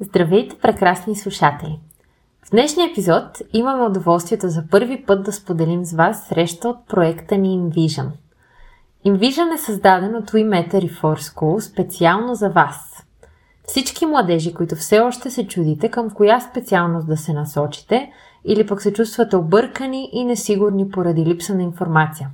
Здравейте, прекрасни слушатели! В днешния епизод имаме удоволствието за първи път да споделим с вас среща от проекта ни InVision. InVision е създаден от WeMeta Reform School специално за вас. Всички младежи, които все още се чудите към коя специалност да се насочите или пък се чувствате объркани и несигурни поради липса на информация.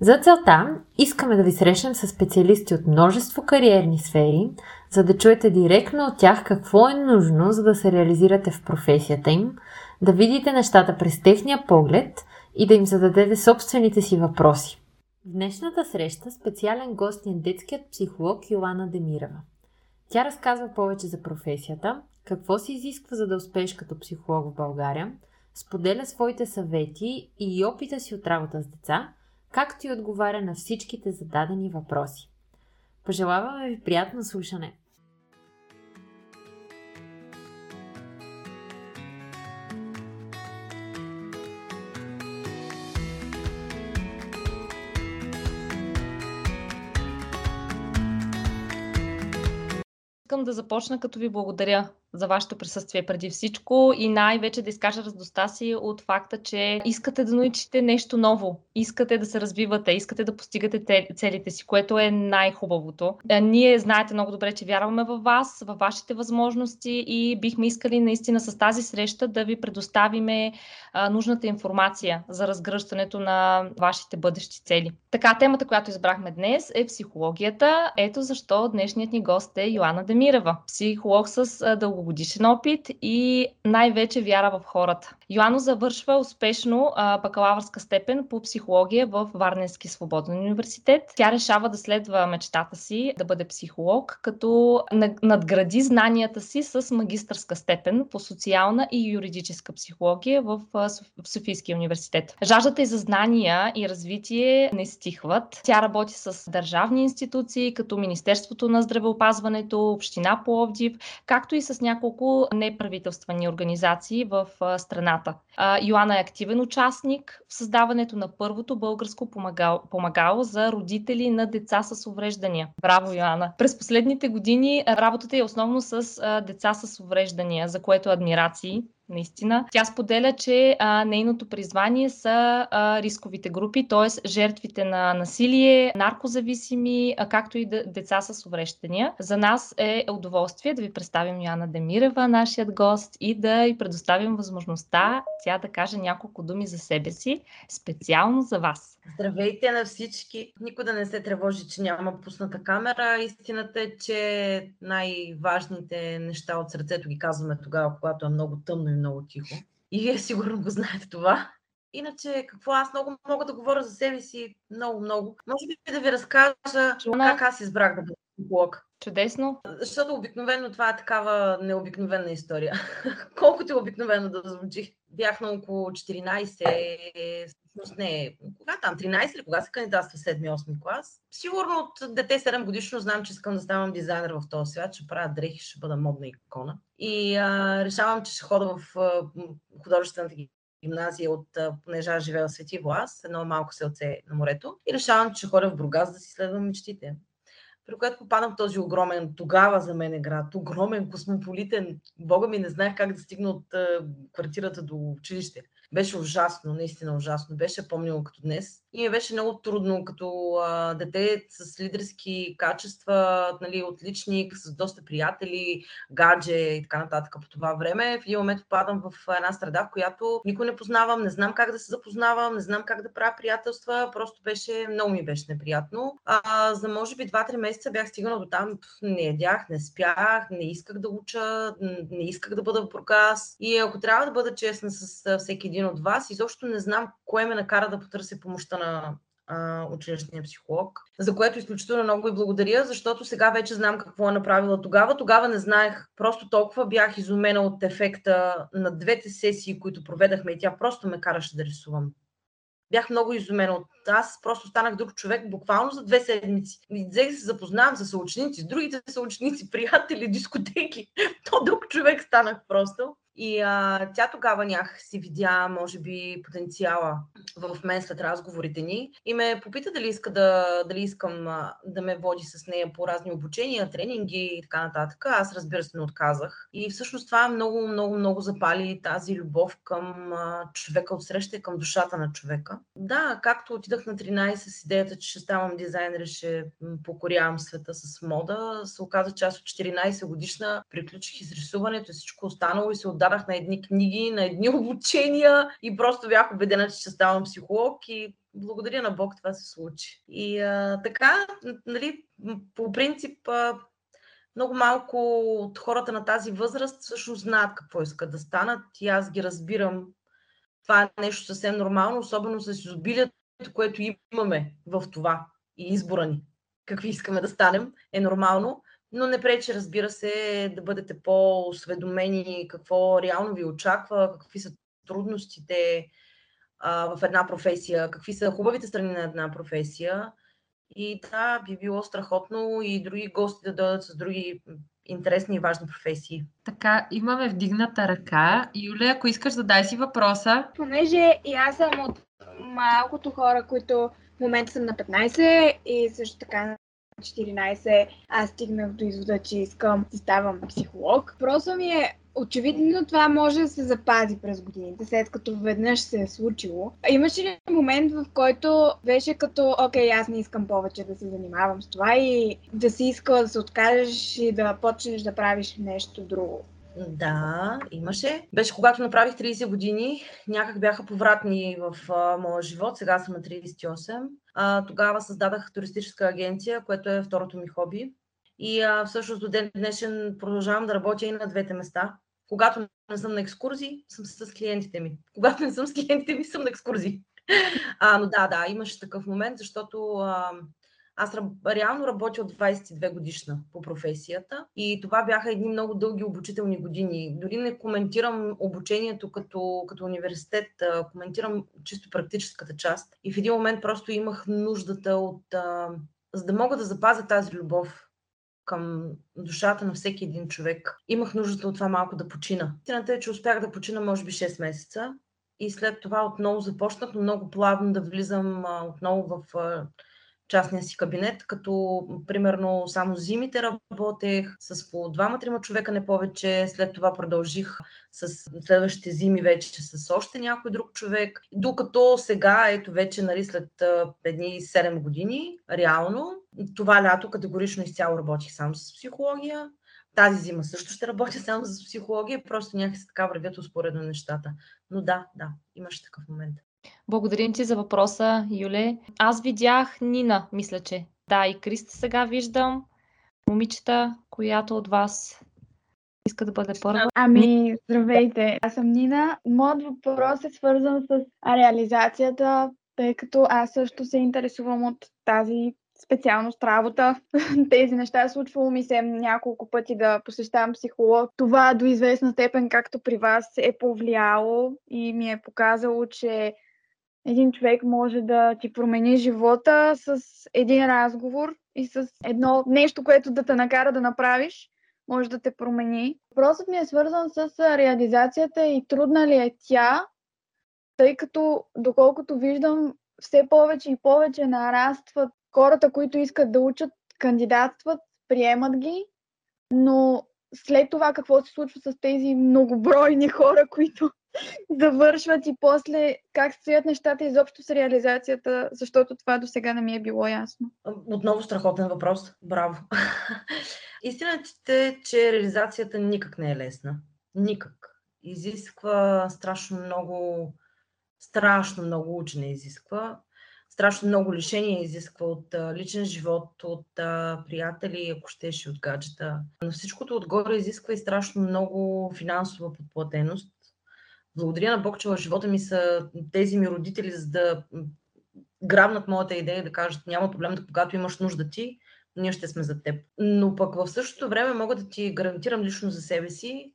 За целта искаме да ви срещнем с специалисти от множество кариерни сфери – за да чуете директно от тях какво е нужно, за да се реализирате в професията им, да видите нещата през техния поглед и да им зададете собствените си въпроси. В днешната среща специален гост е детският психолог Йоана Демирова. Тя разказва повече за професията, какво се изисква за да успееш като психолог в България, споделя своите съвети и опита си от работа с деца, както и отговаря на всичките зададени въпроси. Пожелаваме ви приятно слушане! Искам да започна като ви благодаря за вашето присъствие преди всичко и най-вече да изкажа раздостта си от факта, че искате да научите нещо ново, искате да се развивате, искате да постигате целите си, което е най-хубавото. Ние знаете много добре, че вярваме в вас, в вашите възможности и бихме искали наистина с тази среща да ви предоставиме нужната информация за разгръщането на вашите бъдещи цели. Така, темата, която избрахме днес е психологията. Ето защо днешният ни гост е Йоанна Демирева, психолог с дълго дългогодишен опит и най-вече вяра в хората. Йоано завършва успешно а, бакалавърска степен по психология в Варненски свободен университет. Тя решава да следва мечтата си да бъде психолог, като надгради знанията си с магистърска степен по социална и юридическа психология в Софийския университет. Жаждата и за знания и развитие не стихват. Тя работи с държавни институции, като Министерството на здравеопазването, Община Пловдив, както и с няколко неправителствени организации в страната. Йоанна е активен участник в създаването на първото българско помагало, помагало за родители на деца с увреждания. Браво, Йоанна! През последните години работата е основно с деца с увреждания, за което адмирации наистина. Тя споделя, че а, нейното призвание са а, рисковите групи, т.е. жертвите на насилие, наркозависими, а, както и деца с увреждания. За нас е удоволствие да ви представим Яна Демирева, нашият гост, и да й предоставим възможността тя да каже няколко думи за себе си, специално за вас. Здравейте на всички! Никой да не се тревожи, че няма пусната камера. Истината е, че най-важните неща от сърцето ги казваме тогава, когато е много тъмно и много тихо. И вие сигурно го знаете това. Иначе, какво аз много мога да говоря за себе си, много, много. Може би да ви разкажа Чуна. как аз избрах да бъда психолог. Чудесно. Защото обикновено това е такава необикновена история. Колкото е обикновено да звучи. Бях на около 14, всъщност не, кога там, 13 или кога се кандидатства 7-8 клас. Сигурно от дете 7 годишно знам, че искам да ставам дизайнер в този свят, ще правя дрехи, ще бъда модна икона. И а, решавам, че ще хода в а, художествената гимназия от, понеже аз живея в Свети Влас, едно малко селце на морето. И решавам, че ще ходя в Бургас да си следвам мечтите при което попадам в този огромен, тогава за мен е град, огромен, космополитен. Бога ми не знаех как да стигна от квартирата до училище. Беше ужасно, наистина ужасно. Беше помнило като днес. И ми беше много трудно като а, дете с лидерски качества, нали, отличник, с доста приятели, гадже и така нататък по това време. В един момент попадам в една среда, в която никой не познавам, не знам как да се запознавам, не знам как да правя приятелства. Просто беше, много ми беше неприятно. А, за може би 2-3 месеца бях стигнала до там, не ядях, не спях, не исках да уча, не исках да бъда в Бургас. И ако трябва да бъда честна с всеки един от вас, изобщо не знам кое ме накара да потърся помощта на а, училищния психолог, за което изключително много ви благодаря, защото сега вече знам какво е направила тогава. Тогава не знаех, просто толкова бях изумена от ефекта на двете сесии, които проведахме и тя просто ме караше да рисувам. Бях много изумена от аз просто станах друг човек буквално за две седмици. Взех се запознавам с съученици, с другите съученици, приятели, дискотеки. То друг човек станах просто. И а, тя тогава някак си видя, може би, потенциала в мен след разговорите ни и ме попита дали, иска да, дали искам а, да ме води с нея по разни обучения, тренинги и така нататък. Аз разбира се не отказах. И всъщност това много, много, много запали тази любов към а, човека от среща и към душата на човека. Да, както отидах на 13 с идеята, че ще ставам дизайнер и ще покорявам света с мода, се оказа, че аз от 14 годишна приключих изрисуването и всичко останало и се отдадах на едни книги, на едни обучения и просто бях убедена, че ще ставам психолог и благодаря на Бог това се случи. И а, така, нали, по принцип, а, много малко от хората на тази възраст всъщност знаят какво искат да станат и аз ги разбирам. Това е нещо съвсем нормално, особено с изобилието, което имаме в това и избора ни. Какви искаме да станем, е нормално, но не пречи, разбира се, да бъдете по-осведомени какво реално ви очаква, какви са трудностите а, в една професия, какви са хубавите страни на една професия. И да, би било страхотно и други гости да дойдат с други интересни и важни професии. Така, имаме вдигната ръка. Юлия, ако искаш да дай си въпроса. Понеже и аз съм от малкото хора, които в момента съм на 15 и също така 14 аз стигнах до извода, че искам да ставам психолог. Просто ми е Очевидно това може да се запази през годините, след като веднъж се е случило. Имаше ли момент, в който беше като, окей, аз не искам повече да се занимавам с това и да си искала да се откажеш и да почнеш да правиш нещо друго? Да, имаше. Беше когато направих 30 години, някак бяха повратни в а, моя живот, сега съм на 38. А, тогава създадах туристическа агенция, което е второто ми хоби. И а, всъщност до ден днешен продължавам да работя и на двете места. Когато не съм на екскурзии, съм с клиентите ми. Когато не съм с клиентите ми, съм на екскурзии. А, но да, да, имаше такъв момент, защото аз реално работя от 22 годишна по професията и това бяха едни много дълги обучителни години. Дори не коментирам обучението като, като университет, коментирам чисто практическата част. И в един момент просто имах нуждата от... За да мога да запазя тази любов към душата на всеки един човек, имах нуждата от това малко да почина. Истината е, че успях да почина може би 6 месеца и след това отново започнах, но много плавно да влизам а, отново в а, частния си кабинет, като примерно само зимите работех с по двама-трима човека, не повече. След това продължих с следващите зими вече с още някой друг човек. Докато сега, ето вече нали, след едни 7 години, реално, това лято категорично изцяло работих само с психология. Тази зима също ще работя само с психология, просто някакси така вървят успоредно нещата. Но да, да, имаше такъв момент. Благодарим ти за въпроса, Юле. Аз видях Нина, мисля, че. Да, и Криста сега виждам. Момичета, която от вас иска да бъде първа. Ами, здравейте, аз съм Нина. Моят въпрос е свързан с реализацията, тъй като аз също се интересувам от тази специалност работа. Тези неща случвало ми се няколко пъти да посещавам психолог. Това до известна степен, както при вас, е повлияло и ми е показало, че един човек може да ти промени живота с един разговор и с едно нещо, което да те накара да направиш, може да те промени. Въпросът ми е свързан с реализацията и трудна ли е тя, тъй като, доколкото виждам, все повече и повече нарастват хората, които искат да учат, кандидатстват, приемат ги, но след това какво се случва с тези многобройни хора, които завършват и после как стоят нещата изобщо с реализацията, защото това до сега не ми е било ясно. Отново страхотен въпрос. Браво. Истината е, че реализацията никак не е лесна. Никак. Изисква страшно много, страшно много учене изисква. Страшно много лишения изисква от личен живот, от приятели, ако щеше, от гаджета. Но всичкото отгоре изисква и страшно много финансова подплатеност благодаря на Бог, че в живота ми са тези ми родители, за да грабнат моята идея да кажат няма проблем, да когато имаш нужда ти, ние ще сме за теб. Но пък в същото време мога да ти гарантирам лично за себе си.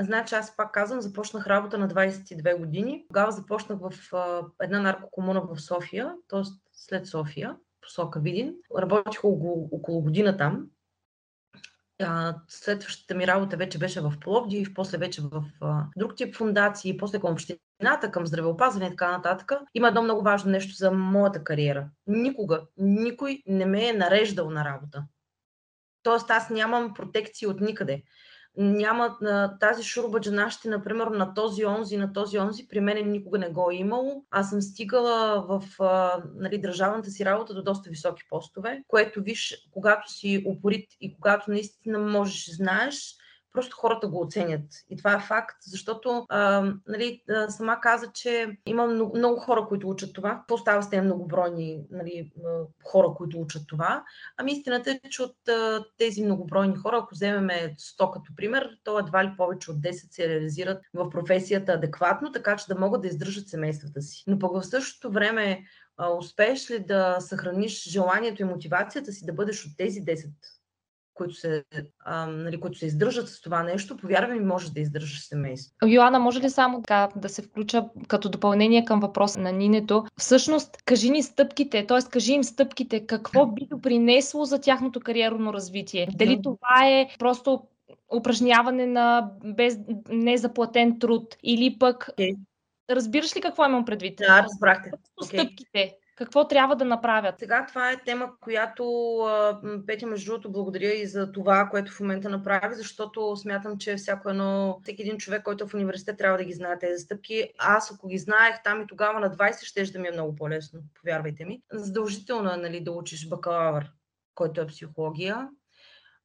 Значи аз пак казвам, започнах работа на 22 години. Тогава започнах в а, една наркокомуна в София, т.е. след София, посока Видин. Работих около, около година там. Следващата ми работа вече беше в Пловдив, после вече в друг тип фундации, после към общината, към здравеопазване и така нататък. Има едно много важно нещо за моята кариера. Никога, никой не ме е нареждал на работа. Тоест аз нямам протекции от никъде няма тази шурбаджанащи, например, на този онзи, на този онзи, при мен никога не го е имало. Аз съм стигала в нали, държавната си работа до доста високи постове, което виж, когато си упорит и когато наистина можеш и знаеш, просто хората го оценят. И това е факт, защото а, нали, сама каза, че има много, много хора, които учат това. Какво става с тези многобройни нали, хора, които учат това? Ами истината е, че от а, тези многобройни хора, ако вземем 100 като пример, то едва ли повече от 10 се реализират в професията адекватно, така че да могат да издържат семействата си. Но пък в същото време успееш ли да съхраниш желанието и мотивацията си да бъдеш от тези 10 които се, а, нали, които се издържат с това нещо, повярвай ми, може да издържаш семейство. Йоанна, може ли само така да се включа като допълнение към въпроса на Нинето? Всъщност, кажи ни стъпките, т.е. кажи им стъпките, какво би допринесло за тяхното кариерно развитие? Дали това е просто упражняване на без, незаплатен труд или пък... Okay. Разбираш ли какво имам предвид? Да, разбрахте. Okay. Стъпките. Какво трябва да направят? Сега това е тема, която Петя, между другото, благодаря и за това, което в момента направи, защото смятам, че всяко едно, всеки един човек, който е в университет, трябва да ги знае тези стъпки. Аз, ако ги знаех там и тогава на 20, ще да ми е много по-лесно, повярвайте ми. Задължително е нали, да учиш бакалавър, който е психология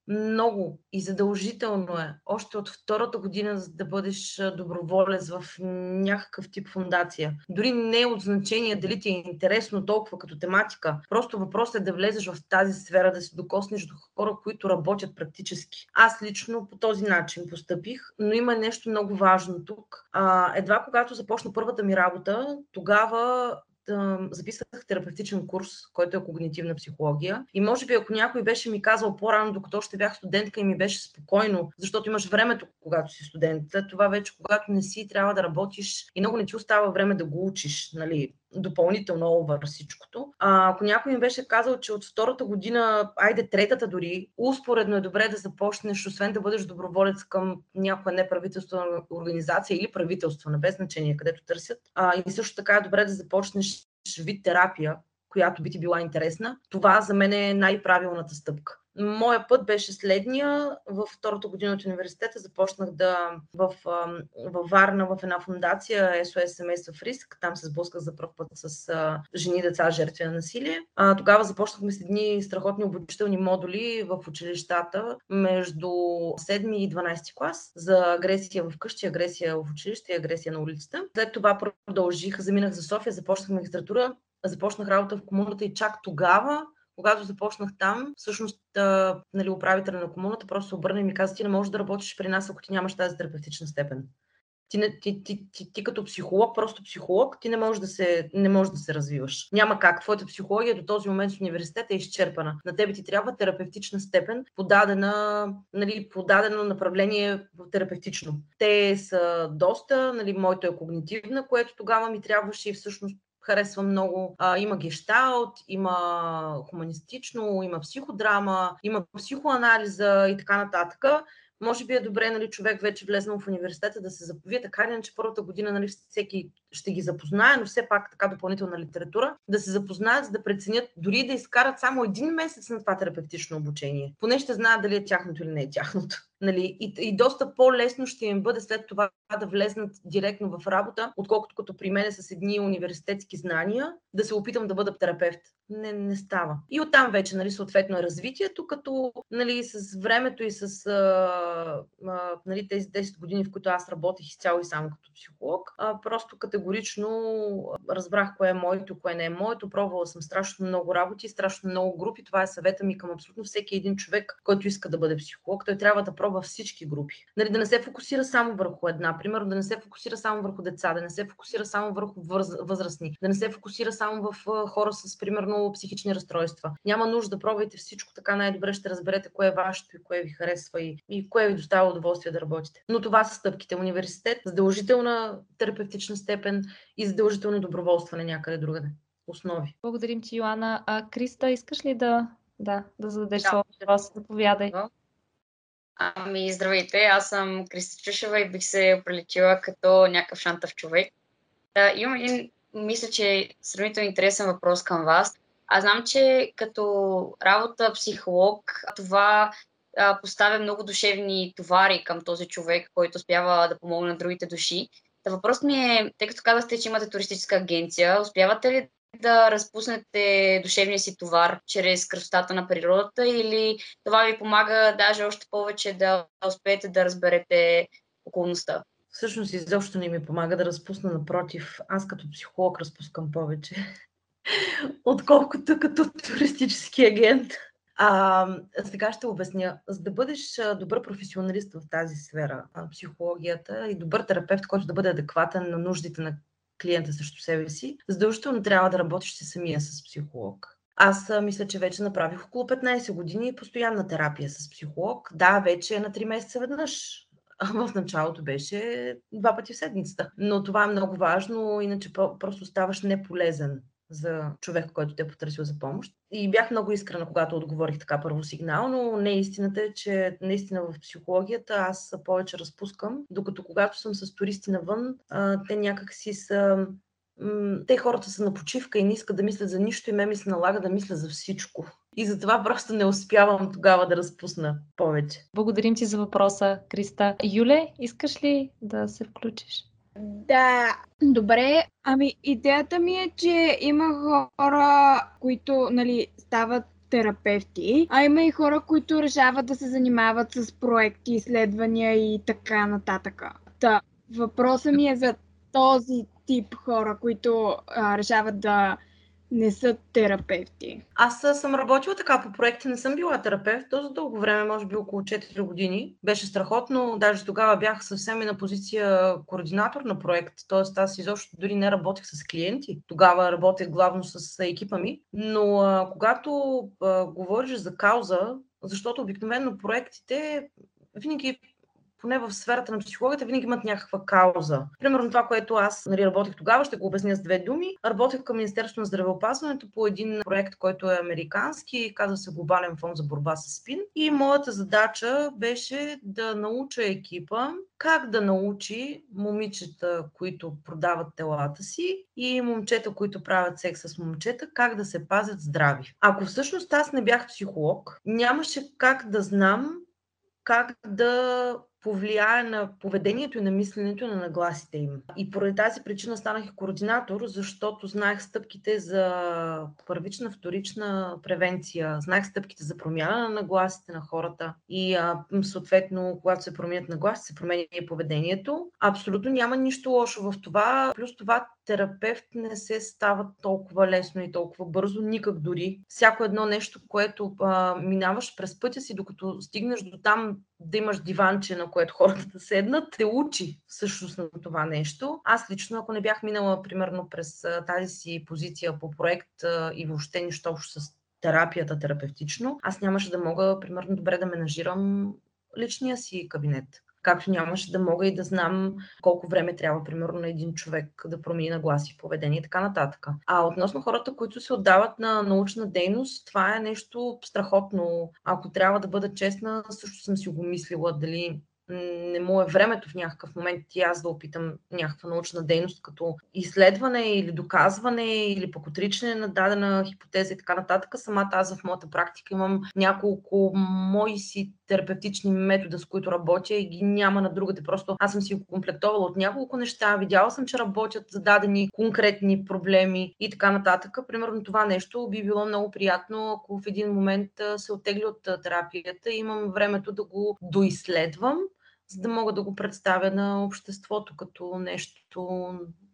много и задължително е още от втората година да бъдеш доброволец в някакъв тип фундация. Дори не е от значение дали ти е интересно толкова като тематика. Просто въпросът е да влезеш в тази сфера, да се докоснеш до хора, които работят практически. Аз лично по този начин постъпих, но има нещо много важно тук. А, едва когато започна първата ми работа, тогава записах терапевтичен курс, който е когнитивна психология. И може би, ако някой беше ми казал по-рано, докато още бях студентка и ми беше спокойно, защото имаш времето, когато си студент. Това вече, когато не си, трябва да работиш и много не ти остава време да го учиш. Нали? Допълнително овър всичкото. А, ако някой ми беше казал, че от втората година, айде третата дори, успоредно е добре да започнеш, освен да бъдеш доброволец към някоя неправителствена организация или правителство, без значение където търсят. А, и също така е добре да започнеш вид терапия, която би ти била интересна. Това за мен е най-правилната стъпка. Моя път беше следния. Във втората година от университета започнах да в, във Варна в една фундация СОС семейства в риск. Там се сблъсках за първ път с жени и деца жертви на насилие. А, тогава започнахме с едни страхотни обучителни модули в училищата между 7 и 12 клас за агресия в къщи, агресия в училище и агресия на улицата. След това продължих, заминах за София, започнах магистратура, започнах работа в комуната и чак тогава когато започнах там, всъщност нали, управителя на комуната просто се обърна и ми каза, ти не можеш да работиш при нас, ако ти нямаш тази терапевтична степен. Ти, ти, ти, ти, ти, ти като психолог, просто психолог, ти не можеш, да се, не можеш да се развиваш. Няма как. Твоята психология до този момент в университета е изчерпана. На тебе ти трябва терапевтична степен, подадена, нали, подадено направление терапевтично. Те са доста, нали, моето е когнитивна, което тогава ми трябваше и всъщност харесва много. А, има гешталт, има хуманистично, има психодрама, има психоанализа и така нататък може би е добре нали, човек вече влезнал в университета да се заповие, така или иначе първата година нали, всеки ще ги запознае, но все пак така допълнителна литература, да се запознаят, за да преценят, дори да изкарат само един месец на това терапевтично обучение. Поне ще знаят дали е тяхното или не е тяхното. Нали? И, и доста по-лесно ще им бъде след това да влезнат директно в работа, отколкото като при мен с едни университетски знания, да се опитам да бъда терапевт. Не, не става. И оттам вече, нали, съответно е развитието, като нали, с времето и с а, а, нали, тези 10 години, в които аз работех изцяло и само като психолог, а, просто категорично разбрах кое е моето, кое не е моето. Пробвала съм страшно много работи, страшно много групи. Това е съвета ми към абсолютно всеки един човек, който иска да бъде психолог. Той трябва да пробва всички групи. Нали, да не се фокусира само върху една. Примерно да не се фокусира само върху деца, да не се фокусира само върху възрастни, да не се фокусира само в хора с, примерно, психични разстройства. Няма нужда да пробвайте всичко, така най-добре ще разберете кое е вашето и кое ви харесва и, и кое ви доставя удоволствие да работите. Но това са стъпките. Университет, задължителна терапевтична степен и задължително доброволстване някъде другаде. Основи. Благодарим ти, Йоанна. А, Криста, искаш ли да, да, да зададеш да, своя въпрос? Заповядай. Ами, здравейте, аз съм Криста Чушева и бих се прилетила като някакъв шантав човек. Да, имам един, мисля, че сравнително интересен въпрос към вас. Аз знам, че като работа психолог, това а, поставя много душевни товари към този човек, който успява да помогне на другите души. Та въпрос ми е, тъй като казахте, че имате туристическа агенция, успявате ли да разпуснете душевния си товар чрез красотата на природата или това ви помага даже още повече да успеете да разберете околността? Всъщност изобщо не ми помага да разпусна, напротив, аз като психолог разпускам повече, отколкото като туристически агент. А, сега ще обясня. За да бъдеш добър професионалист в тази сфера, психологията и добър терапевт, който да бъде адекватен на нуждите на клиента срещу себе си, задължително трябва да работиш си самия с психолог. Аз мисля, че вече направих около 15 години постоянна терапия с психолог. Да, вече е на 3 месеца веднъж. В началото беше два пъти в седмицата. Но това е много важно, иначе просто ставаш неполезен за човек, който те е потърсил за помощ. И бях много искрена, когато отговорих така първо сигнал, но не истината е, че наистина в психологията аз повече разпускам, докато когато съм с туристи навън, те някак си са те хората са на почивка и не искат да мислят за нищо и ме ми се налага да мисля за всичко. И затова просто не успявам тогава да разпусна повече. Благодарим ти за въпроса, Криста. Юле, искаш ли да се включиш? Да, добре. Ами, идеята ми е, че има хора, които, нали, стават терапевти, а има и хора, които решават да се занимават с проекти, изследвания и така нататък. Та, въпросът ми е за този тип хора, които а, решават да не са терапевти. Аз съм работила така по проекти, не съм била терапевт, то за дълго време, може би около 4 години. Беше страхотно, даже тогава бях съвсем и на позиция координатор на проект, т.е. аз изобщо дори не работех с клиенти. Тогава работех главно с екипа ми, но а, когато а, говориш за кауза, защото обикновено проектите винаги поне в сферата на психологията, винаги имат някаква кауза. Примерно това, което аз нали, работех тогава, ще го обясня с две думи. Работех към Министерството на здравеопазването по един проект, който е американски, казва се Глобален фонд за борба с спин. И моята задача беше да науча екипа как да научи момичета, които продават телата си и момчета, които правят секс с момчета, как да се пазят здрави. Ако всъщност аз не бях психолог, нямаше как да знам как да повлияе на поведението и на мисленето и на нагласите им. И поради тази причина станах и координатор, защото знаех стъпките за първична, вторична превенция, знаех стъпките за промяна на нагласите на хората и съответно, когато се променят нагласите, се променя и поведението. Абсолютно няма нищо лошо в това. Плюс това терапевт не се става толкова лесно и толкова бързо, никак дори. Всяко едно нещо, което а, минаваш през пътя си, докато стигнеш до там да имаш диванче, на което хората да седнат, те учи всъщност на това нещо. Аз лично, ако не бях минала примерно през а, тази си позиция по проект а, и въобще нищо общо с терапията терапевтично, аз нямаше да мога, примерно, добре да менажирам личния си кабинет както нямаше да мога и да знам колко време трябва, примерно, на един човек да промени нагласи, поведение и така нататък. А относно хората, които се отдават на научна дейност, това е нещо страхотно. Ако трябва да бъда честна, също съм си го мислила дали не му е времето в някакъв момент и аз да опитам някаква научна дейност, като изследване или доказване или пък отричане на дадена хипотеза и така нататък. Самата аз в моята практика имам няколко мои си терапевтични метода, с които работя и ги няма на другите. Просто аз съм си го комплектовала от няколко неща, видяла съм, че работят за дадени конкретни проблеми и така нататък. Примерно това нещо би било много приятно, ако в един момент се оттегли от терапията и имам времето да го доизследвам за да мога да го представя на обществото като нещо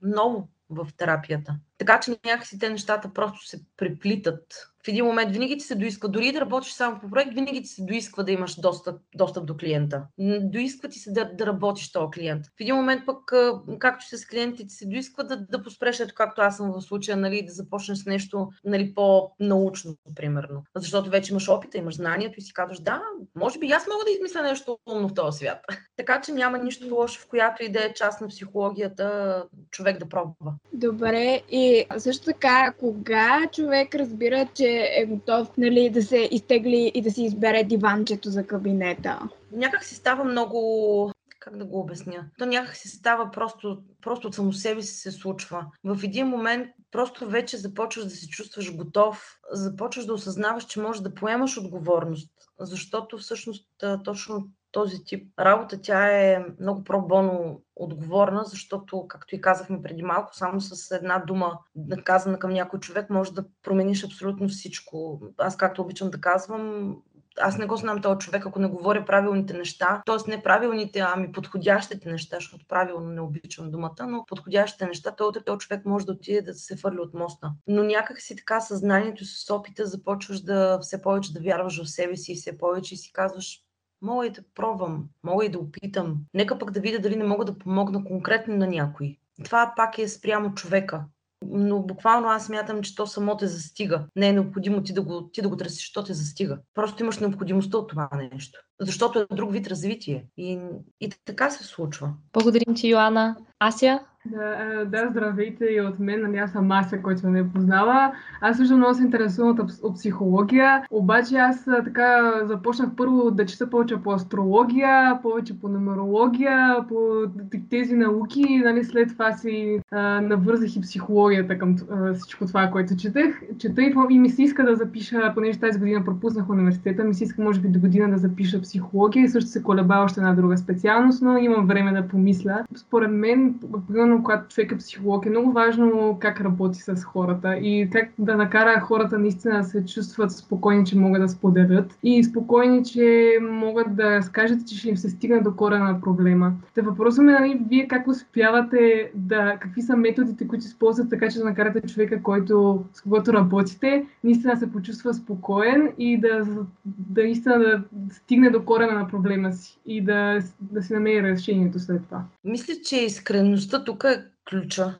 ново в терапията. Така че някакси те нещата просто се преплитат в един момент винаги ти се доиска, дори да работиш само по проект, винаги ти се доисква да имаш достъп, достъп до клиента. Доисква ти се да, да работиш този клиент. В един момент пък, както с клиентите, ти се доисква да, да поспреш, ето както аз съм в случая, нали, да започнеш с нещо нали, по-научно, примерно. Защото вече имаш опита, имаш знанието и си казваш, да, може би аз мога да измисля нещо умно в този свят. така че няма нищо лошо, в която и да е част на психологията човек да пробва. Добре, и Също така, кога човек разбира, че е готов нали, да се изтегли и да си избере диванчето за кабинета? Някак си става много как да го обясня? То някак си става просто, просто от само себе си се случва. В един момент просто вече започваш да се чувстваш готов, започваш да осъзнаваш, че можеш да поемаш отговорност, защото всъщност точно този тип работа, тя е много пробоно отговорна, защото, както и казахме преди малко, само с една дума наказана към някой човек може да промениш абсолютно всичко. Аз, както обичам да казвам, аз не го знам този човек, ако не говоря правилните неща, т.е. не правилните, ами подходящите неща, защото правилно не обичам думата, но подходящите неща, то този човек може да отиде да се фърли от моста. Но някак си така съзнанието с опита започваш да все повече да вярваш в себе си и все повече и си казваш, мога и да пробвам, мога и да опитам. Нека пък да видя дали не мога да помогна конкретно на някой. Това пак е спрямо човека. Но буквално аз мятам, че то само те застига. Не е необходимо ти да го, ти да го търсиш, защото те застига. Просто имаш необходимостта от това нещо. Защото е друг вид развитие. И, и така се случва. Благодарим ти, Йоанна. Ася, да, да, здравейте и от мен. Нали, аз съм Мася, който не е познава. Аз също много се интересувам от, от психология, обаче аз така започнах първо да чета повече по астрология, повече по нумерология, по тези науки. Нали, след това си а, навързах и психологията към а, всичко това, което четех. Чета и, и ми се иска да запиша, понеже тази година пропуснах университета, ми се иска може би до година да запиша психология и също се колеба още една друга специалност, но имам време да помисля. Според мен, когато човек е психолог, е много важно как работи с хората и как да накара хората наистина да се чувстват спокойни, че могат да споделят и спокойни, че могат да скажат, че ще им се стигне до корена на проблема. Те въпросът ми е, нали, вие как успявате да, какви са методите, които използвате така, че да накарате човека, който, с когото работите, наистина се почувства спокоен и да, да наистина да стигне до корена на проблема си и да, да си намери решението след това. Мисля, че искреността тук е ключа.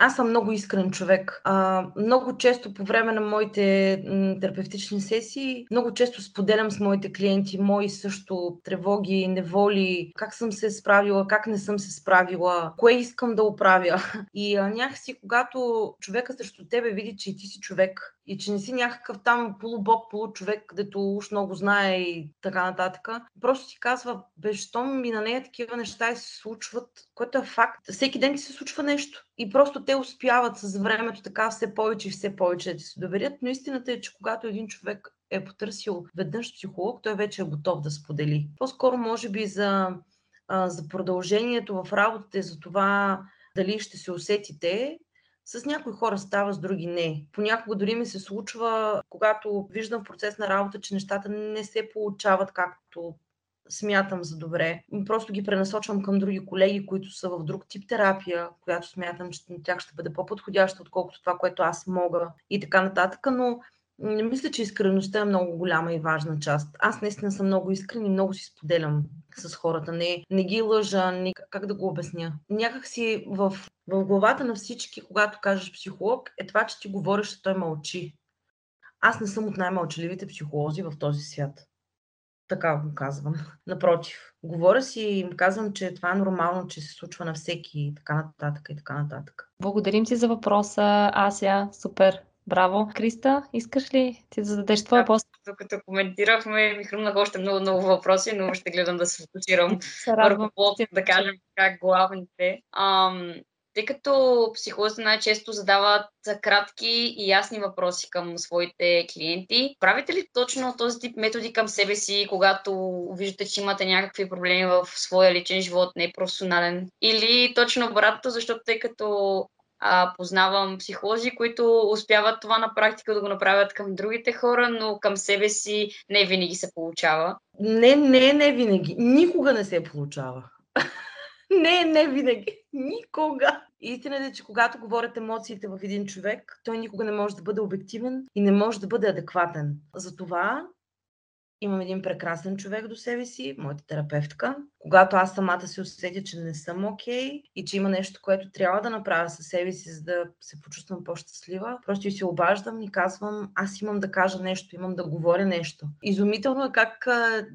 Аз съм много искрен човек. А, много често по време на моите м, терапевтични сесии, много често споделям с моите клиенти мои също тревоги, неволи, как съм се справила, как не съм се справила, кое искам да оправя. И а, някакси, когато човека срещу тебе види, че и ти си човек, и че не си някакъв там полубог, получовек, където уж много знае и така нататък. Просто ти казва, бе, щом ми на нея такива неща се случват, което е факт. Всеки ден ти се случва нещо. И просто те успяват с времето така все повече и все повече да се доверят. Но истината е, че когато един човек е потърсил веднъж психолог, той вече е готов да сподели. По-скоро, може би, за, за продължението в работата и за това дали ще се усетите, с някои хора става, с други не. Понякога дори ми се случва, когато виждам в процес на работа, че нещата не се получават както смятам за добре. Просто ги пренасочвам към други колеги, които са в друг тип терапия, която смятам, че на тях ще бъде по-подходяща, отколкото това, което аз мога и така нататък. Но не мисля, че искреността е много голяма и важна част. Аз наистина съм много искрен и много си споделям с хората. Не, не ги лъжа, не, как да го обясня. Някак си в, в главата на всички, когато кажеш психолог, е това, че ти говориш, а той мълчи. Аз не съм от най-мълчаливите психолози в този свят. Така го казвам. Напротив, говоря си и им казвам, че това е нормално, че се случва на всеки и така нататък и така нататък. Благодарим ти за въпроса, Ася. Супер. Браво. Криста, искаш ли ти да зададеш твоя пост? Докато коментирахме, ми хрумнаха още много, много въпроси, но ще гледам да се фокусирам върху да кажем как главните. Ам, тъй като психолозите най-често задават кратки и ясни въпроси към своите клиенти, правите ли точно този тип методи към себе си, когато виждате, че имате някакви проблеми в своя личен живот, не професионален? Или точно обратното, защото тъй като а, познавам психолози, които успяват това на практика да го направят към другите хора, но към себе си не винаги се получава. Не, не, не винаги. Никога не се получава. не, не винаги. Никога. Истината е, че когато говорят емоциите в един човек, той никога не може да бъде обективен и не може да бъде адекватен. Затова имам един прекрасен човек до себе си, моята терапевтка. Когато аз самата се усетя, че не съм окей okay, и че има нещо, което трябва да направя със себе си, за да се почувствам по-щастлива, просто и се обаждам и казвам, аз имам да кажа нещо, имам да говоря нещо. Изумително е как а,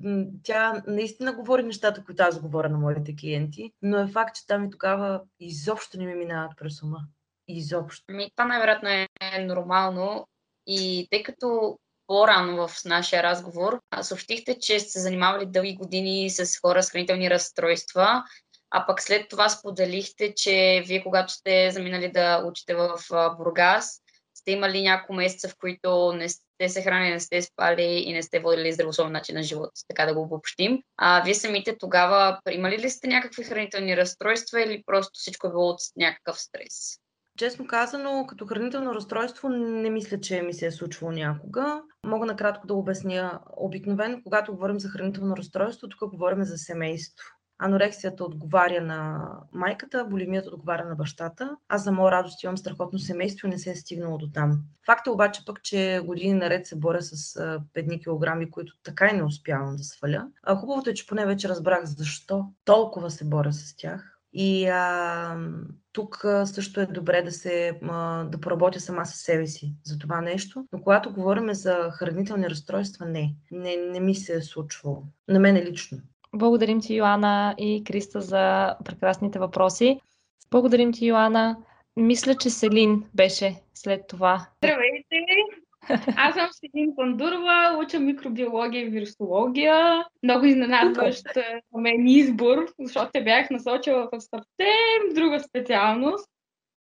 тя наистина говори нещата, които аз говоря на моите клиенти, но е факт, че там и тогава изобщо не ми минават през ума. изобщо? Ми, това най-вероятно е нормално и тъй като по-рано в нашия разговор съобщихте, че сте занимавали дълги години с хора с хранителни разстройства, а пък след това споделихте, че вие когато сте заминали да учите в Бургас, сте имали няколко месеца, в които не сте се хранили, не сте спали и не сте водили здравословен начин на живота, така да го обобщим. А вие самите тогава имали ли сте някакви хранителни разстройства или просто всичко е било от някакъв стрес? Честно казано, като хранително разстройство не мисля, че ми се е случвало някога. Мога накратко да обясня. Обикновено, когато говорим за хранително разстройство, тук говорим за семейство. Анорексията отговаря на майката, булимията отговаря на бащата. Аз за моя радост имам страхотно семейство и не се е стигнало до там. Факт е обаче пък, че години наред се боря с 5 килограми, които така и не успявам да сваля. А хубавото е, че поне вече разбрах защо толкова се боря с тях. И а, тук също е добре да се а, да поработя сама с себе си за това нещо. Но когато говорим за хранителни разстройства, не. Не, не ми се е случвало. На мен лично. Благодарим ти, Йоанна и Криста, за прекрасните въпроси. Благодарим ти, Йоанна. Мисля, че Селин беше след това. Здравейте! Аз съм Селин Пандурова, уча микробиология и вирусология. Много изненадващ мен избор, защото те бях насочила в съвсем друга специалност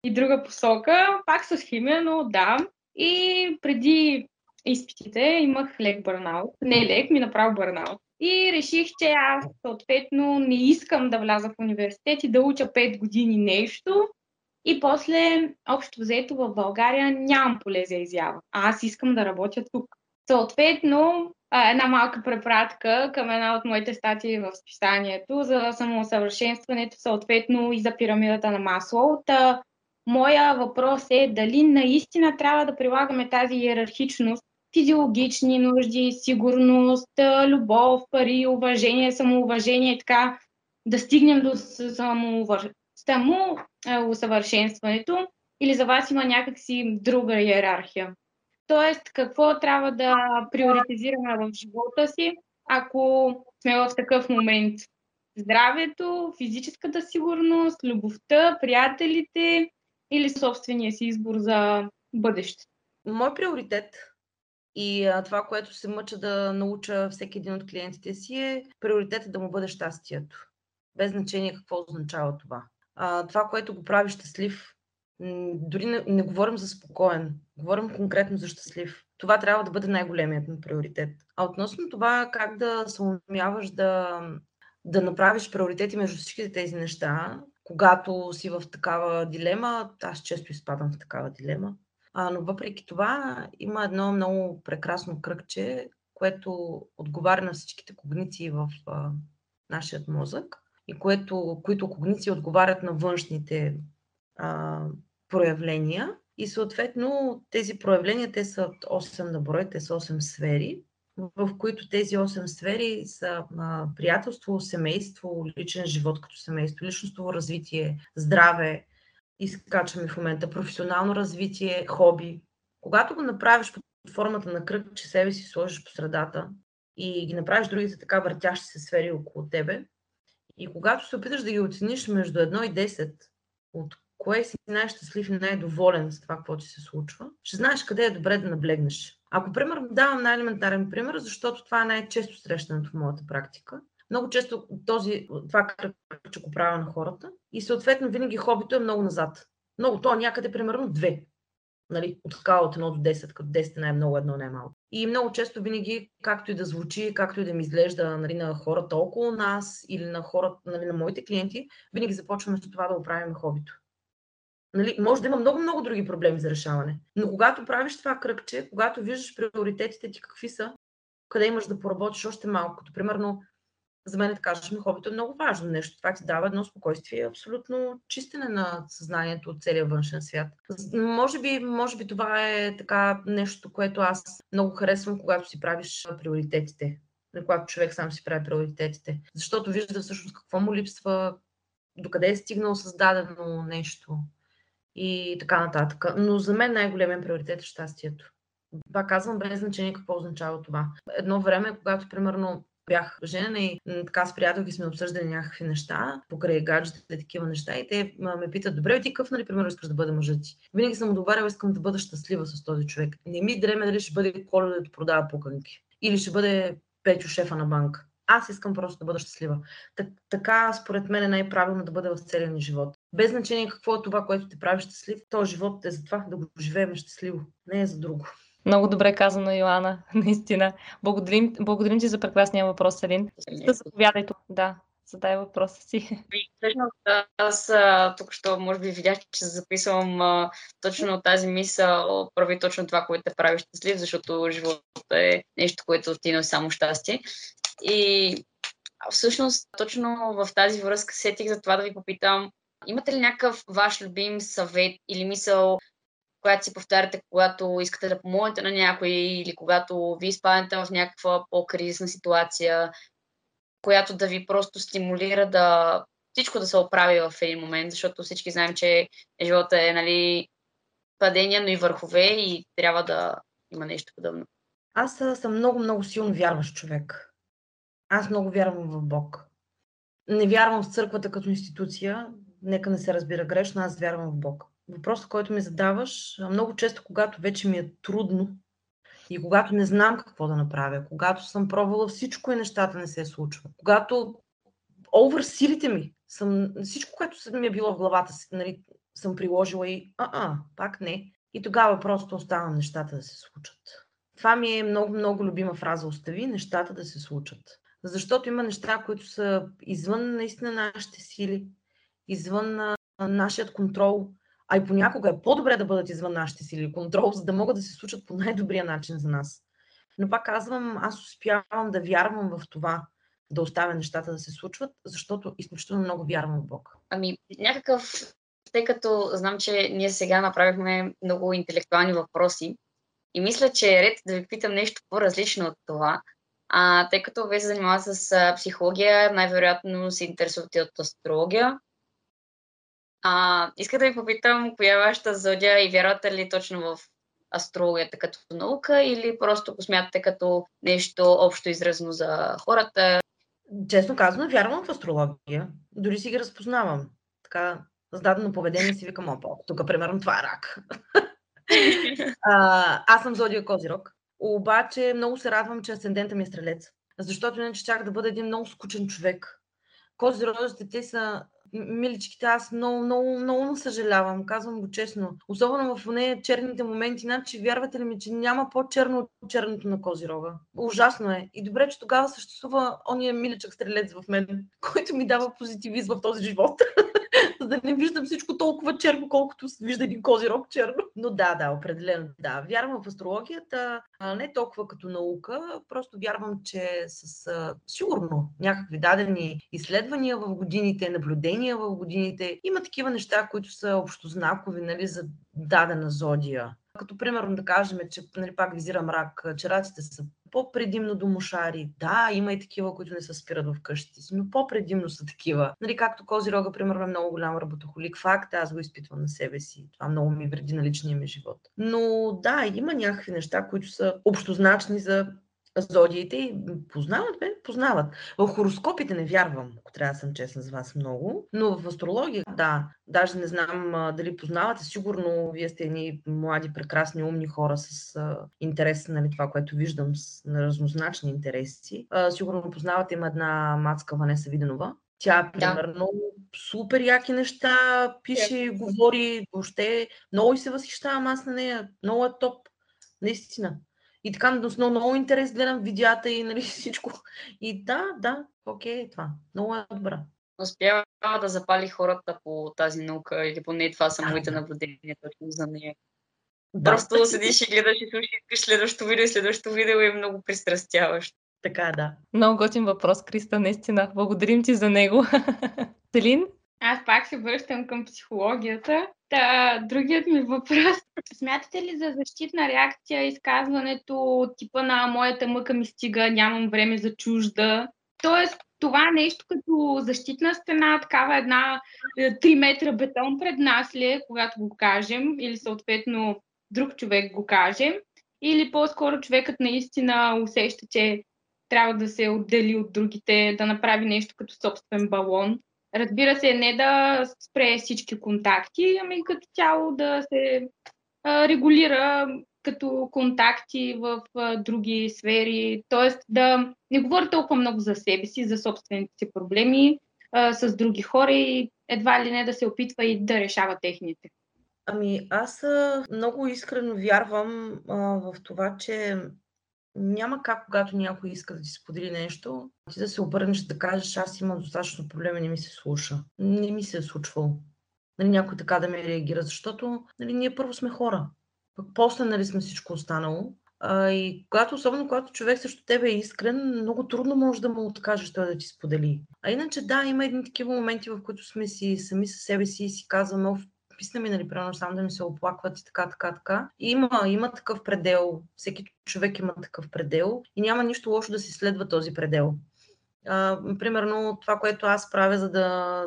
и друга посока. Пак с химия, но да. И преди изпитите имах лек бърнаут. Не лек, ми направо бърнаут. И реших, че аз съответно не искам да вляза в университет и да уча 5 години нещо. И после, общо взето в България нямам поле за изява. А аз искам да работя тук. Съответно, една малка препратка към една от моите статии в списанието за самоусъвършенстването, съответно и за пирамидата на масло. Та, моя въпрос е дали наистина трябва да прилагаме тази иерархичност физиологични нужди, сигурност, любов, пари, уважение, самоуважение и така да стигнем до самоусъвършенстването или за вас има някакси друга иерархия? Тоест, какво трябва да приоритизираме в живота си, ако сме в такъв момент? Здравето, физическата сигурност, любовта, приятелите или собствения си избор за бъдеще? Мой приоритет и това, което се мъча да науча всеки един от клиентите си е приоритета да му бъде щастието. Без значение какво означава това. А, това, което го прави щастлив, дори не, не говорим за спокоен, говорим конкретно за щастлив. Това трябва да бъде най-големият ми приоритет. А относно това как да се умяваш да, да направиш приоритети между всичките тези неща, когато си в такава дилема, аз често изпадам в такава дилема, а, но въпреки това има едно много прекрасно кръгче, което отговаря на всичките когниции в а, нашия мозък и което, които когниции отговарят на външните а, проявления. И съответно тези проявления, те са 8 на брой, те са 8 сфери, в които тези 8 сфери са а, приятелство, семейство, личен живот като семейство, личностно развитие, здраве, изкачваме в момента, професионално развитие, хоби. Когато го направиш под формата на кръг, че себе си сложиш по средата и ги направиш другите така въртящи се сфери около тебе, и когато се опиташ да ги оцениш между 1 и 10, от кое си най-щастлив и най-доволен с това, какво ти се случва, ще знаеш къде е добре да наблегнеш. Ако, примерно, давам най-елементарен пример, защото това е най-често срещаното в моята практика, много често този, това че го правя на хората и съответно винаги хобито е много назад. Много, то някъде примерно две. Нали, от скала от 1 до 10, като 10 най-много, едно най-малко. И много често винаги, както и да звучи, както и да ми изглежда нали, на хората около нас или на хората, нали, на моите клиенти, винаги започваме с това да оправим хобито. Нали, може да има много-много други проблеми за решаване. Но когато правиш това кръгче, когато виждаш приоритетите ти какви са, къде имаш да поработиш още малко, като примерно за мен, да кажем, хобито е много важно нещо. Това ти дава едно спокойствие, абсолютно чистене на съзнанието от целия външен свят. Може би, може би това е така нещо, което аз много харесвам, когато си правиш приоритетите. Когато човек сам си прави приоритетите. Защото вижда всъщност какво му липсва, докъде е стигнал създадено нещо и така нататък. Но за мен най-големият приоритет е щастието. Това казвам без значение какво означава това. Едно време, когато, примерно, бях женена и така с приятелки сме обсъждали някакви неща, покрай гаджетите и такива неща и те ме питат, добре, ти какъв, нали, примерно, искаш да бъда мъжът ти? Винаги съм отговаряла, искам да бъда щастлива с този човек. Не ми дреме дали ще бъде коледа да продава пуканки. Или ще бъде Петю шефа на банка. Аз искам просто да бъда щастлива. Так, така, според мен, е най-правилно да бъде в целия ни живот. Без значение какво е това, което те прави щастлив, този живот е за това да го живеем щастливо, не е за друго. Много добре казано, Йоана, наистина. Благодарим, благодарим ти за прекрасния въпрос, Селин. Да заповядай тук. Да, задай въпроса си. Всъщност, аз тук що може би видях, че записвам а, точно тази мисъл, прави точно това, което те прави щастлив, защото живота е нещо, което ти носи само щастие. И всъщност, точно в тази връзка сетих за това да ви попитам, имате ли някакъв ваш любим съвет или мисъл, която си повтаряте, когато искате да помогнете на някой или когато ви изпаднете в някаква по-кризисна ситуация, която да ви просто стимулира да всичко да се оправи в един момент, защото всички знаем, че живота е нали, падения, но и върхове и трябва да има нещо подобно. Аз съм много, много силно вярващ човек. Аз много вярвам в Бог. Не вярвам в църквата като институция, нека не се разбира грешно, аз вярвам в Бог. Въпросът, който ми задаваш, много често, когато вече ми е трудно и когато не знам какво да направя, когато съм пробвала всичко и нещата не се случват, когато овър силите ми, съм, всичко, което ми е било в главата си, нали, съм приложила и а-а, пак не. И тогава просто оставам нещата да се случат. Това ми е много, много любима фраза. Остави нещата да се случат. Защото има неща, които са извън наистина нашите сили, извън на нашият контрол, а и понякога е по-добре да бъдат извън нашите сили и контрол, за да могат да се случат по най-добрия начин за нас. Но пак казвам, аз успявам да вярвам в това, да оставя нещата да се случват, защото изключително много вярвам в Бог. Ами, някакъв, тъй като знам, че ние сега направихме много интелектуални въпроси и мисля, че е ред да ви питам нещо по-различно от това, а, тъй като вие се занимавате с психология, най-вероятно се интересувате от астрология. А, иска да ви попитам, коя е вашата зодия и вярвате ли точно в астрологията като наука или просто го смятате като нещо общо изразно за хората? Честно казано, вярвам в астрология. Дори си ги разпознавам. Така, с дадено поведение си викам, опа, тук примерно това е рак. а, аз съм зодия Козирог. Обаче много се радвам, че асцендента ми е стрелец. Защото иначе чак да бъда един много скучен човек. Козирозите, те са миличките, аз много, много, много съжалявам, казвам го честно. Особено в нея черните моменти, значи вярвате ли ми, че няма по-черно от черното на Козирога. Ужасно е. И добре, че тогава съществува ония миличък стрелец в мен, който ми дава позитивизъм в този живот. За да не виждам всичко толкова черно, колкото вижда един козирог черно. Но да, да, определено да. Вярвам в астрологията, а не толкова като наука, просто вярвам, че с сигурно някакви дадени изследвания в годините, наблюдения в годините, има такива неща, които са общознакови нали, за дадена зодия. Като примерно да кажем, че нали, пак визирам рак, че раците са по-предимно домошари. Да, има и такива, които не се спират в къщите си, но по-предимно са такива. Нали, както Козирога, примерно, е много голям работохолик. Факт, аз го изпитвам на себе си. Това много ми вреди на личния ми живот. Но да, има някакви неща, които са общозначни за зодиите и познават, бе, познават. В хороскопите не вярвам, ако трябва да съм честна с вас много, но в астрология, да. Даже не знам а, дали познавате, сигурно вие сте едни млади, прекрасни, умни хора с а, интерес, нали, това, което виждам, с на разнозначни интереси. А, сигурно познавате, има една мацка Ванеса Виденова, тя, примерно, да. супер яки неща пише, yeah. говори, въобще много се възхищавам аз на нея. Много е топ. Наистина. И така, с много, много интерес гледам видеята и нали, всичко. И да, да, окей, е това. Много е добра. Успява да запали хората по тази наука или поне това са моите наблюдения точно за нея. Да. Просто седиш и гледаш и слушаш, искаш следващото видео и следващото видео е много пристрастяващо. Така, е, да. Много готин въпрос, Криста, наистина. Благодарим ти за него. Селин? Аз пак се връщам към психологията. Та, другият ми въпрос. Смятате ли за защитна реакция изказването от типа на моята мъка ми стига, нямам време за чужда? Тоест, това нещо като защитна стена, такава една 3 е, метра бетон пред нас ли е, когато го кажем, или съответно друг човек го каже, или по-скоро човекът наистина усеща, че трябва да се отдели от другите, да направи нещо като собствен балон. Разбира се, не да спре всички контакти, ами като цяло да се регулира като контакти в а, други сфери, т.е. да не говори толкова много за себе си, за собствените си проблеми а, с други хора и едва ли не да се опитва и да решава техните. Ами аз а, много искрено вярвам а, в това, че няма как, когато някой иска да ти сподели нещо, ти да се обърнеш да кажеш, аз имам достатъчно проблеми, не ми се слуша. Не ми се е случвало. Нали, някой така да ме реагира, защото нали, ние първо сме хора. Пък после нали, сме всичко останало. А, и когато, особено когато човек срещу тебе е искрен, много трудно може да му откажеш той да ти сподели. А иначе да, има едни такива моменти, в които сме си сами със себе си и си казваме, писна ми, нали, примерно, само да ми се оплакват и така, така, така. Има, има такъв предел. Всеки човек има такъв предел и няма нищо лошо да си следва този предел. Примерно, това, което аз правя, за да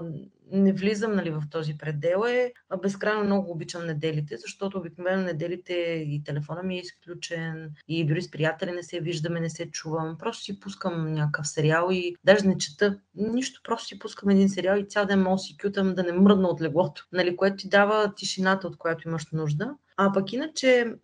не влизам нали, в този предел е безкрайно много обичам неделите, защото обикновено неделите и телефона ми е изключен и дори с приятели не се виждаме, не се чувам. Просто си пускам някакъв сериал и даже не чета нищо, просто си пускам един сериал и цял ден мога си кютам да не мръдна от леглото, нали, което ти дава тишината, от която имаш нужда. А пък иначе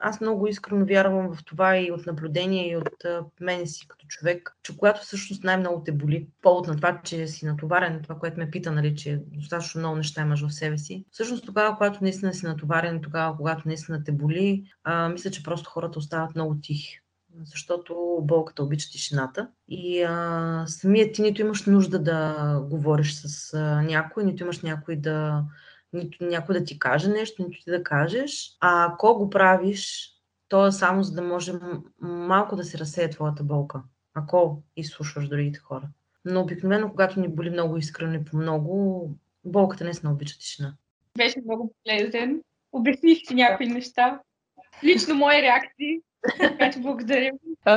аз много искрено вярвам в това и от наблюдение, и от мен си като човек, че когато всъщност най-много те боли, повод на това, че си натоварен, това, което ме пита, нали, че достатъчно много неща имаш в себе си, всъщност тогава, когато наистина си натоварен, тогава, когато наистина те боли, а, мисля, че просто хората остават много тихи. Защото болката обича тишината. И а, самият ти нито имаш нужда да говориш с а, някой, нито имаш някой да, нито някой да ти каже нещо, нито ти да кажеш. А ако го правиш, то е само за да може малко да се разсея твоята болка, ако изслушваш другите хора. Но обикновено, когато ни боли много искрено и по много, болката не се обича тишина. Беше много полезен. Обясних ти някои неща. Лично мои реакции. Така че благодаря.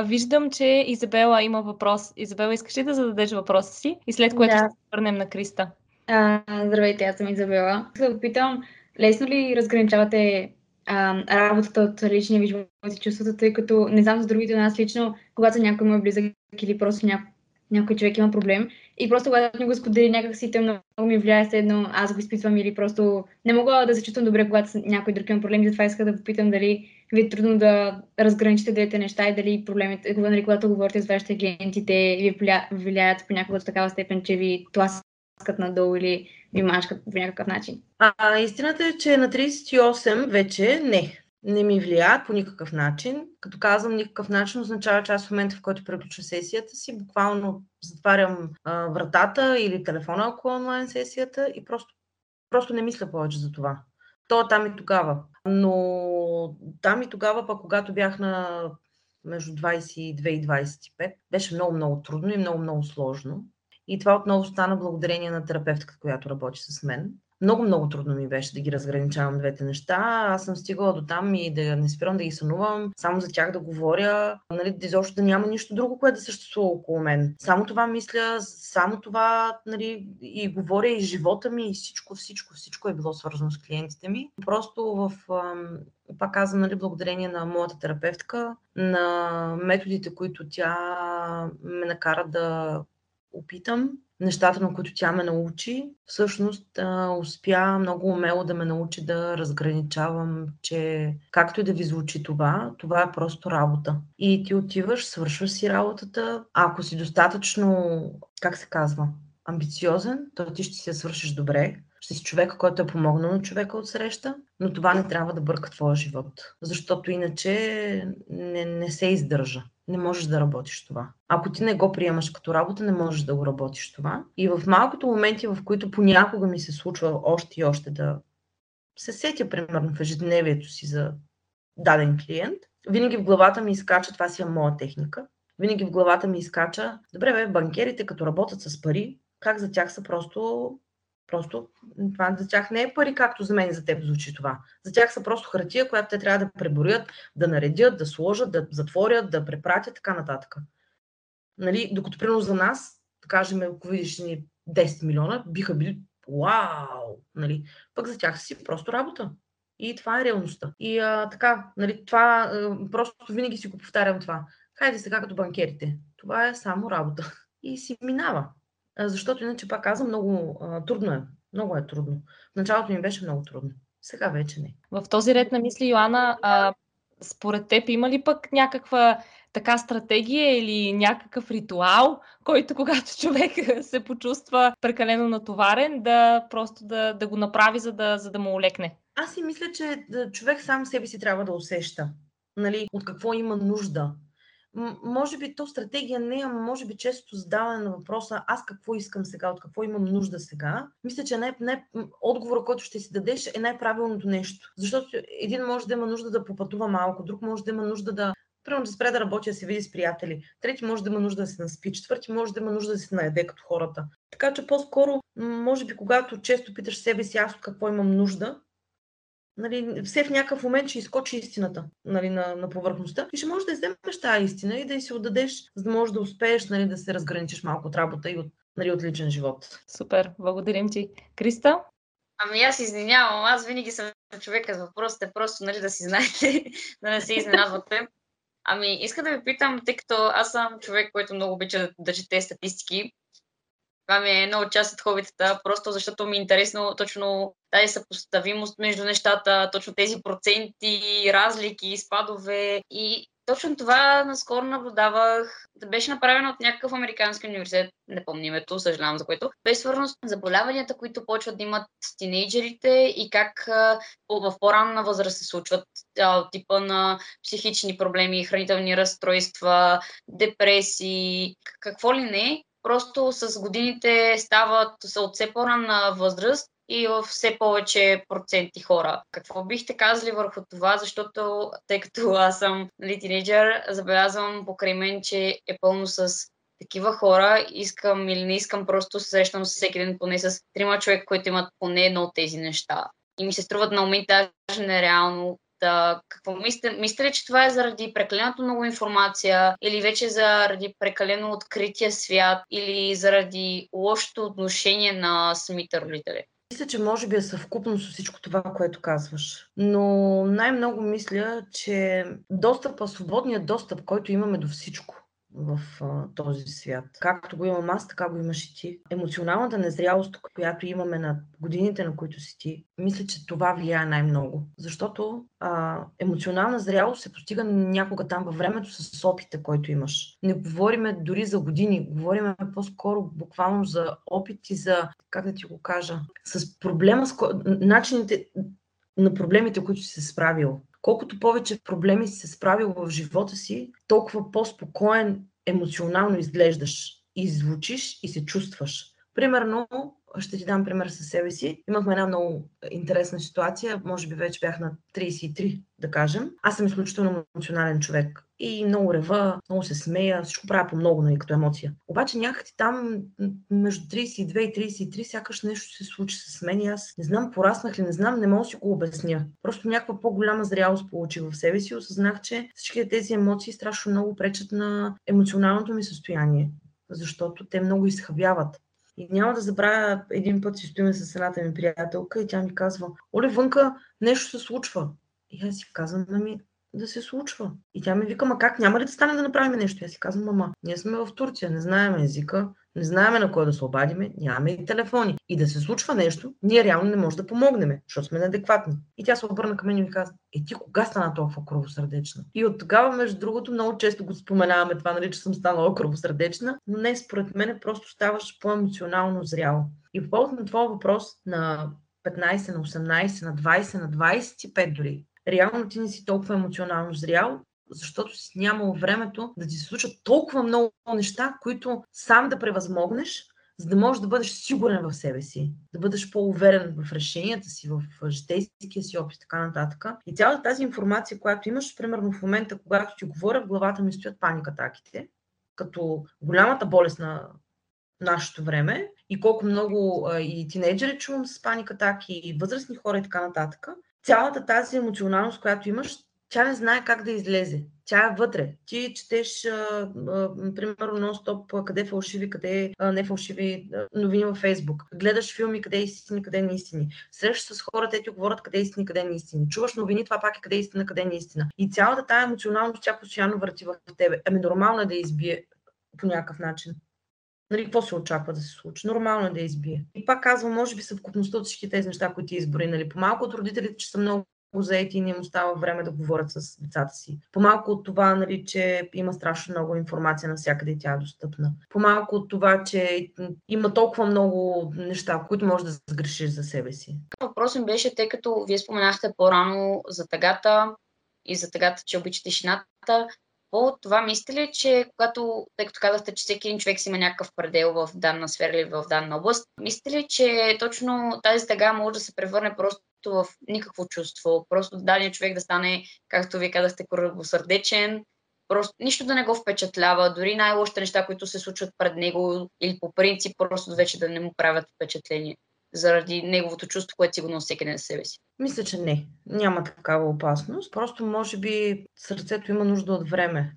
Виждам, че Изабела има въпрос. Изабела, искаш ли да зададеш въпроса си? И след което да. ще се върнем на Криста. А, здравейте, аз съм Изабела. Искам да питам, лесно ли разграничавате а, работата от личния ви живот и чувствата, тъй като не знам за другите нас лично, когато някой му е близък или просто ня... някой човек има проблем и просто когато не го сподели някак си, те много, ми влияе се едно, аз го изпитвам или просто не мога да се чувствам добре, когато някой друг има проблем затова иска да попитам дали ви е трудно да разграничите двете неща и дали проблемите, когато говорите с вашите клиентите, ви влияят понякога до такава степен, че ви това маскат надолу или ви по някакъв начин? А, истината е, че на 38 вече не. Не ми влияят по никакъв начин. Като казвам никакъв начин, означава, че аз в момента, в който преключа сесията си, буквално затварям а, вратата или телефона, ако е онлайн сесията и просто, просто не мисля повече за това. То там и тогава. Но там и тогава, пък когато бях на между 22 и 25, беше много, много трудно и много, много сложно. И това отново стана благодарение на терапевтката, която работи с мен. Много, много трудно ми беше да ги разграничавам двете неща. Аз съм стигала до там и да не спирам да ги сънувам, само за тях да говоря, нали, да изобщо да няма нищо друго, което да съществува около мен. Само това мисля, само това нали, и говоря и живота ми и всичко, всичко, всичко е било свързано с клиентите ми. Просто в пак казвам, нали, благодарение на моята терапевтка, на методите, които тя ме накара да опитам, нещата, на които тя ме научи, всъщност успя много умело да ме научи да разграничавам, че както и да ви звучи това, това е просто работа. И ти отиваш, свършваш си работата. Ако си достатъчно, как се казва, амбициозен, то ти ще я свършиш добре. Ще си човека, който е помогнал на човека от среща, но това не трябва да бърка твоя живот, защото иначе не, не се издържа не можеш да работиш това. Ако ти не го приемаш като работа, не можеш да го работиш това. И в малкото моменти, в които понякога ми се случва още и още да се сетя, примерно, в ежедневието си за даден клиент, винаги в главата ми изкача, това си е моя техника, винаги в главата ми изкача, добре бе, банкерите като работят с пари, как за тях са просто Просто това за тях не е пари, както за мен и за теб звучи това. За тях са просто хартия, която те трябва да преборят, да наредят, да сложат, да затворят, да препратят, така нататък. Нали? Докато, примерно, за нас, да кажем, ако видиш ни 10 милиона, биха били вау! Нали? Пък за тях си просто работа. И това е реалността. И а, така, нали, това, а, просто винаги си го повтарям това. хайде сега като банкерите. Това е само работа. И си минава. Защото иначе, пак казвам, много а, трудно е. Много е трудно. В началото ми беше много трудно. Сега вече не. В този ред на мисли, Йоанна, а, според теб има ли пък някаква така стратегия или някакъв ритуал, който когато човек се почувства прекалено натоварен, да просто да, да го направи, за да, за да му олекне? Аз си мисля, че човек сам себе си трябва да усеща нали, от какво има нужда може би то стратегия не е, може би често задаване на въпроса аз какво искам сега, от какво имам нужда сега. Мисля, че най- най- отговора, който ще си дадеш е най-правилното нещо. Защото един може да има нужда да попътува малко, друг може да има нужда да Примерно да спре да работи, да се види с приятели. Трети може да има нужда да се наспи. Четвърти може да има нужда да се наеде като хората. Така че по-скоро, може би, когато често питаш себе си аз от какво имам нужда, нали, все в някакъв момент ще изкочи истината нали, на, на повърхността и ще можеш да вземеш тази истина и да я си отдадеш, за да можеш да успееш нали, да се разграничиш малко от работа и от, нали, от личен живот. Супер, благодарим ти. Криста? Ами аз извинявам, аз винаги съм човека с въпросите, просто нали, да си знаете, да не се изненадвате. Ами, иска да ви питам, тъй като аз съм човек, който много обича да, да чете статистики, това ми е една от част от хобитата, просто защото ми е интересно точно тази съпоставимост между нещата, точно тези проценти, разлики, спадове и точно това наскоро наблюдавах. Да беше направено от някакъв американски университет, не помня името, съжалявам за което. Беше свързано с заболяванията, които почват да имат тинейджерите и как в по-ранна възраст се случват типа на психични проблеми, хранителни разстройства, депресии, какво ли не. Просто с годините стават са от все по-ранна възраст и в все повече проценти хора. Какво бихте казали върху това, защото тъй като аз съм нали, забелязвам покрай мен, че е пълно с такива хора, искам или не искам, просто се срещам с всеки ден поне с трима човека, които имат поне едно от тези неща. И ми се струват на момент даже нереално Та, какво мислите? Мислите ли, че това е заради прекаленото много информация или вече заради прекалено открития свят или заради лошото отношение на самите родители? Мисля, че може би е съвкупно с всичко това, което казваш. Но най-много мисля, че достъпа, свободният достъп, който имаме до всичко, в а, този свят. Както го имам аз, така го имаш и ти. Емоционалната незрялост, която имаме на годините, на които си ти, мисля, че това влияе най-много. Защото а, емоционална зрялост се постига някога там във времето с опита, който имаш. Не говориме дори за години, говориме по-скоро буквално за опит и за, как да ти го кажа, с проблема, с ко... начините на проблемите, които си се справил колкото повече проблеми си се справил в живота си, толкова по-спокоен емоционално изглеждаш и звучиш и се чувстваш. Примерно, ще ти дам пример със себе си. Имахме една много интересна ситуация, може би вече бях на 33, да кажем. Аз съм изключително емоционален човек и много рева, много се смея, всичко правя по много, нали, като емоция. Обаче някакси там между 32 и 33 сякаш нещо се случи с мен и аз не знам, пораснах ли, не знам, не мога да си го обясня. Просто някаква по-голяма зрялост получих в себе си и осъзнах, че всички тези емоции страшно много пречат на емоционалното ми състояние, защото те много изхъбяват. И няма да забравя, един път си стоиме с едната ми приятелка и тя ми казва, Оле, вънка нещо се случва. И аз си казвам, ами, да се случва. И тя ми вика, ма как, няма ли да стане да направим нещо? Аз си казвам, мама, ние сме в Турция, не знаем езика, не знаем на кой да се обадиме, нямаме и телефони. И да се случва нещо, ние реално не можем да помогнем, защото сме неадекватни. И тя се обърна към мен и ми каза, е ти кога стана толкова кръвосърдечна? И от тогава, между другото, много често го споменаваме това, нали, че съм станала кръвосърдечна, но не, според мен просто ставаш по-емоционално зряло. И по повод на това въпрос на 15, на 18, на 20, на 25 дори, реално ти не си толкова емоционално зрял, защото си нямал времето да ти се случат толкова много неща, които сам да превъзмогнеш, за да можеш да бъдеш сигурен в себе си, да бъдеш по-уверен в решенията си, в житейския си опит, така нататък. И цялата тази информация, която имаш, примерно в момента, когато ти говоря, в главата ми стоят паникатаките, като голямата болест на нашето време и колко много и тинейджери чувам с паникатаки, и възрастни хора и така нататък цялата тази емоционалност, която имаш, тя не знае как да излезе. Тя е вътре. Ти четеш, а, а, примерно, нон-стоп къде фалшиви, къде е не фалшиви новини във Фейсбук. Гледаш филми, къде е истини, къде е неистини. Срещаш с хората, те ти говорят къде е истини, къде е неистини. Чуваш новини, това пак е къде е истина, къде е неистина. И цялата тая емоционалност, тя постоянно върти в тебе. Ами нормално е да избие по някакъв начин. Нали, какво се очаква да се случи? Нормално е да избие. И пак казвам, може би съвкупността от всички тези неща, които ти избори. Нали, по-малко от родителите, че са много заети и не им остава време да говорят с децата си. По-малко от това, нали, че има страшно много информация навсякъде и тя е достъпна. По-малко от това, че има толкова много неща, които можеш да сгрешиш за себе си. Въпросът беше, тъй като вие споменахте по-рано за тъгата и за тъгата, че обичате тишината, по това мислите ли, че когато, тъй като казахте, че всеки един човек си има някакъв предел в данна сфера или в данна област, мислите ли, че точно тази тъга може да се превърне просто в никакво чувство, просто даден човек да стане, както ви казахте, корабосърдечен, просто нищо да не го впечатлява, дори най-лошите неща, които се случват пред него или по принцип, просто вече да не му правят впечатление заради неговото чувство, което си го носи всеки ден себе си? Мисля, че не. Няма такава опасност. Просто може би сърцето има нужда от време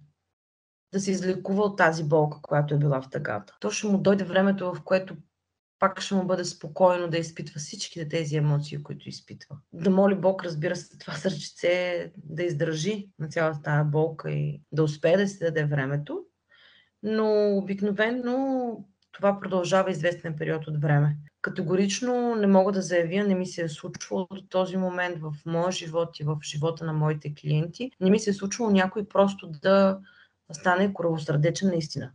да се излекува от тази болка, която е била в тъгата. То ще му дойде времето, в което пак ще му бъде спокойно да изпитва всичките тези емоции, които изпитва. Да моли Бог, разбира се, това сърчице да издържи на цялата тази болка и да успее да си даде времето. Но обикновено това продължава известен период от време. Категорично не мога да заявя, не ми се е случвало до този момент в моя живот и в живота на моите клиенти. Не ми се е случвало някой просто да стане коравосърдечен наистина.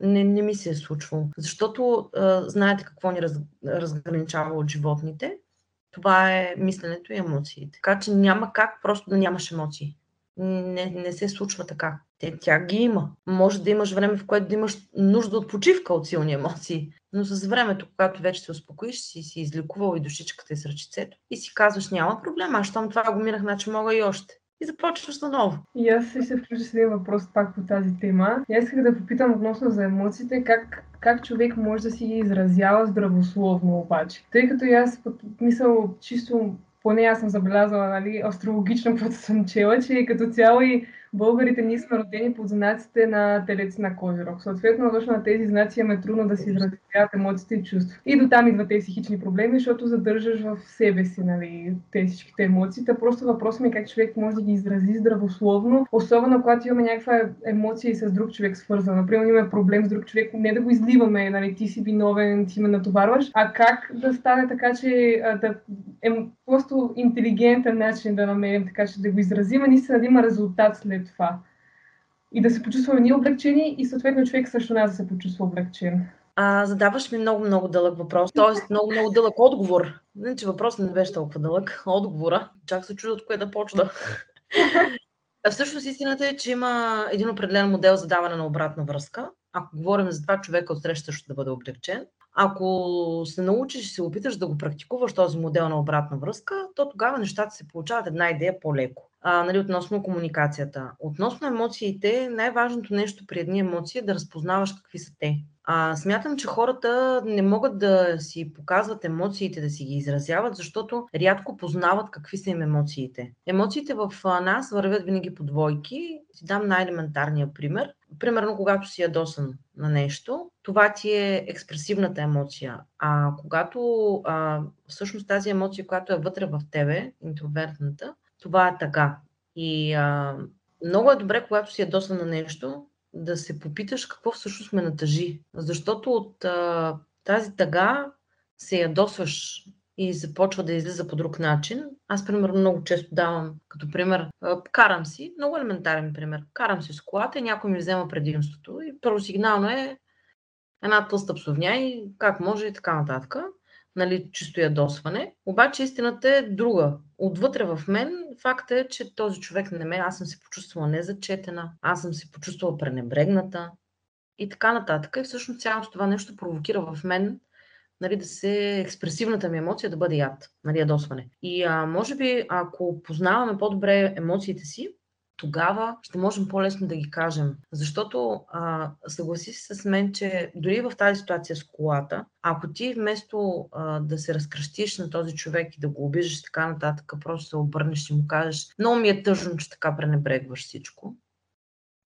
Не, не ми се е случвало. Защото а, знаете какво ни раз, разграничава от животните. Това е мисленето и емоциите. Така че няма как просто да нямаш емоции. Не, не се случва така. Те, тя ги има. Може да имаш време, в което да имаш нужда от почивка от силни емоции. Но с времето, когато вече се успокоиш, си си излекувал и душичката и ръчицето и си казваш, няма проблем, аз щом това го минах, значи мога и още и започваш наново. И аз си се включа с един въпрос пак по тази тема. Аз исках да попитам относно за емоциите, как, как човек може да си ги изразява здравословно обаче. Тъй като и аз мисъл чисто поне аз съм забелязала, нали, астрологично, каквото съм чела, че като цяло и българите ние сме родени под знаците на телец на Козирог. Съответно, точно на тези знаци е трудно да си изразяват емоциите и чувства. И до там идват тези психични проблеми, защото задържаш в себе си нали, тези всичките емоции. Та просто въпросът ми е как човек може да ги изрази здравословно, особено когато имаме някаква емоция и с друг човек свързана. Например, имаме проблем с друг човек, не да го изливаме, нали, ти си виновен, ти ме натоварваш, а как да стане така, че да е просто интелигентен начин да намерим, така че да го изразим, а наистина да има резултат след това. И да се почувстваме ние облегчени и съответно човек също нас да се почувства облегчен. А, задаваш ми много, много дълъг въпрос. Тоест, много, много дълъг отговор. Не, че въпросът не беше толкова дълъг. Отговора. Чак се чудя от кое да почна. А всъщност истината е, че има един определен модел за даване на обратна връзка. Ако говорим за това, човека от среща също да бъде облегчен. Ако се научиш и се опиташ да го практикуваш този модел на обратна връзка, то тогава нещата се получават една идея по-леко а, нали, относно комуникацията. Относно емоциите, най-важното нещо при едни емоции е да разпознаваш какви са те. А, смятам, че хората не могат да си показват емоциите, да си ги изразяват, защото рядко познават какви са им емоциите. Емоциите в нас вървят винаги по двойки. Си дам най-елементарния пример. Примерно, когато си ядосан на нещо, това ти е експресивната емоция. А когато а, всъщност тази емоция, която е вътре в тебе, интровертната, това е така. И а, много е добре, когато си ядосан на нещо, да се попиташ какво всъщност ме натъжи. Защото от а, тази тъга се ядосваш и започва да излиза по друг начин. Аз, примерно, много често давам като пример, карам си, много елементарен пример, карам си с колата и някой ми взема предимството и първосигнално е една тъста псовня и как може и така нататък нали, чисто ядосване. Обаче истината е друга. Отвътре в мен факта е, че този човек не ме, аз съм се почувствала незачетена, аз съм се почувствала пренебрегната и така нататък. И всъщност цялото това нещо провокира в мен нали, да се експресивната ми емоция да бъде яд, нали, ядосване. И а, може би, ако познаваме по-добре емоциите си, тогава ще можем по-лесно да ги кажем. Защото а, съгласи се с мен, че дори в тази ситуация с колата, ако ти вместо а, да се разкръщиш на този човек и да го обиждаш така нататък, просто се обърнеш и му кажеш, много ми е тъжно, че така пренебрегваш всичко,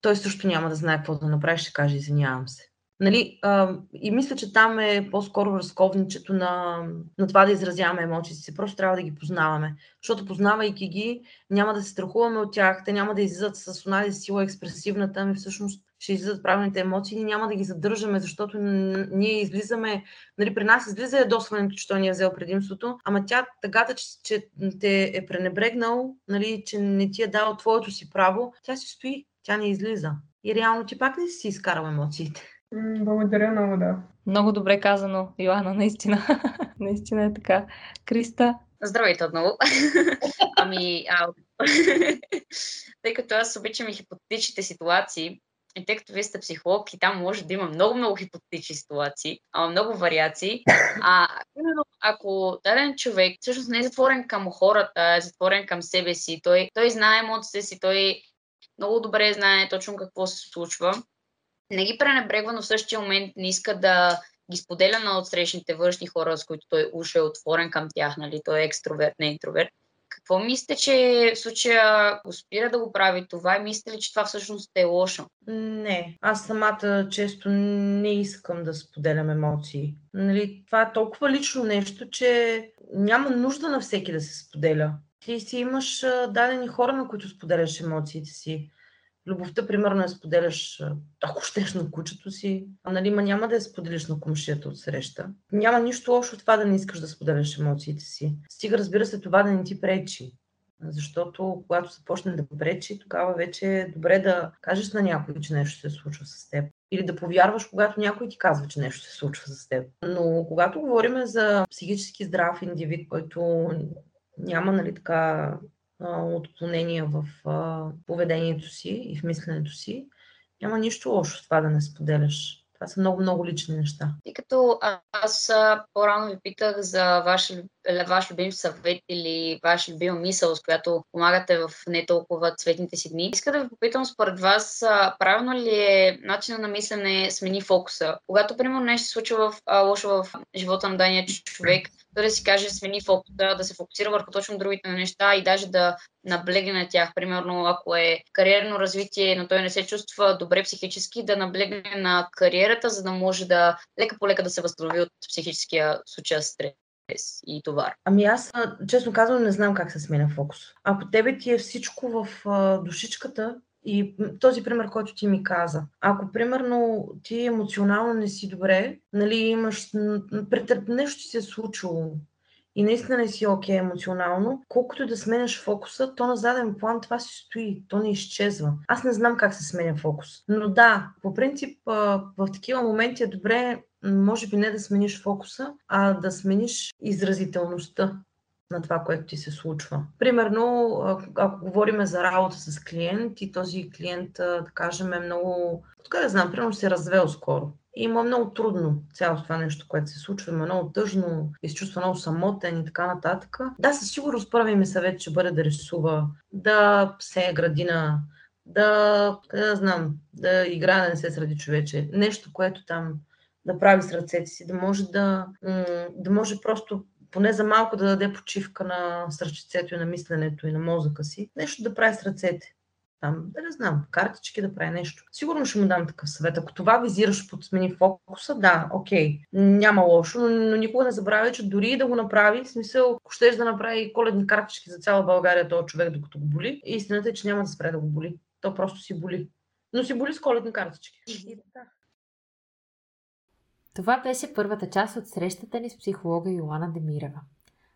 той също няма да знае какво да направи, ще каже извинявам се. Нали, а, и мисля, че там е по-скоро разковничето на, на това да изразяваме емоциите си. Просто трябва да ги познаваме. Защото познавайки ги, няма да се страхуваме от тях, те няма да излизат с онази сила експресивната, ми всъщност ще излизат правилните емоции, ние няма да ги задържаме, защото ние излизаме, нали, при нас излиза ядосването, че той ни е взел предимството, ама тя тъгата, че, че те е пренебрегнал, нали, че не ти е дал твоето си право, тя си стои, тя не излиза. И реално ти пак не си изкарал емоциите. Благодаря много, да. Много добре казано, Йоанна, наистина. наистина е така. Криста? Здравейте отново. ами, а, тъй като аз обичам и хипотетичните ситуации, и тъй като вие сте психолог и там може да има много-много хипотетични ситуации, а много вариации, а именно ако даден човек всъщност не е затворен към хората, е затворен към себе си, той, той знае емоциите си, той много добре знае точно какво се случва, не ги пренебрегва, но в същия момент не иска да ги споделя на отсрещните външни хора, с които той уж е отворен към тях, нали? Той е екстроверт, не интроверт. Какво мислите, че в случая го спира да го прави това и мислите ли, че това всъщност е лошо? Не, аз самата често не искам да споделям емоции. Нали, това е толкова лично нещо, че няма нужда на всеки да се споделя. Ти си имаш дадени хора, на които споделяш емоциите си любовта, примерно, я споделяш, ако щеш на кучето си, а нали, ма няма да я споделиш на комшията от среща. Няма нищо лошо в това да не искаш да споделяш емоциите си. Стига, разбира се, това да не ти пречи. Защото когато започне да пречи, тогава вече е добре да кажеш на някой, че нещо се случва с теб. Или да повярваш, когато някой ти казва, че нещо се случва с теб. Но когато говорим за психически здрав индивид, който няма нали, така отклонения в поведението си и в мисленето си, няма нищо лошо с това да не споделяш. Това са много-много лични неща. Тъй като аз по-рано ви питах за ваш, ваш любим съвет или ваш любима мисъл, с която помагате в не толкова цветните си дни, иска да ви попитам според вас, правилно ли е начина на мислене смени фокуса? Когато, примерно, нещо се случва в, лошо в живота на дания човек, да си каже смени фокуса, да се фокусира върху точно другите неща и даже да наблегне на тях. Примерно, ако е кариерно развитие, но той не се чувства добре психически, да наблегне на кариерата, за да може да лека по лека да се възстанови от психическия случай стрес и товар. Ами аз, честно казвам, не знам как се сменя фокус. Ако тебе ти е всичко в душичката, и този пример, който ти ми каза, ако примерно ти емоционално не си добре, нали, имаш, претърп, нещо ти се е случило и наистина не си окей okay емоционално, колкото да сменяш фокуса, то на заден план това си стои, то не изчезва. Аз не знам как се сменя фокус. Но да, по принцип в такива моменти е добре, може би не да смениш фокуса, а да смениш изразителността на това, което ти се случва. Примерно, ако говорим за работа с клиент и този клиент, да кажем, е много, така да знам, примерно се е развел скоро. И има много трудно цялото това нещо, което се случва, има много тъжно, и се чувства много самотен и така нататък. Да, със сигурност първи ми съвет ще бъде да рисува, да се градина, да, да знам, да играе да не се среди човече. Нещо, което там да прави с ръцете си, да може да, да може просто поне за малко да даде почивка на сърчицето и на мисленето и на мозъка си, нещо да прави с ръцете. Там, да не знам, картички да прави нещо. Сигурно ще му дам такъв съвет. Ако това визираш под смени фокуса, да, окей, няма лошо, но, но никога не забравяй, че дори да го направи, в смисъл, ако щеш да направи коледни картички за цяла България този човек, докато го боли, истината е, че няма да спре да го боли. То просто си боли. Но си боли с коледни картички. Това беше първата част от срещата ни с психолога Йоана Демирова.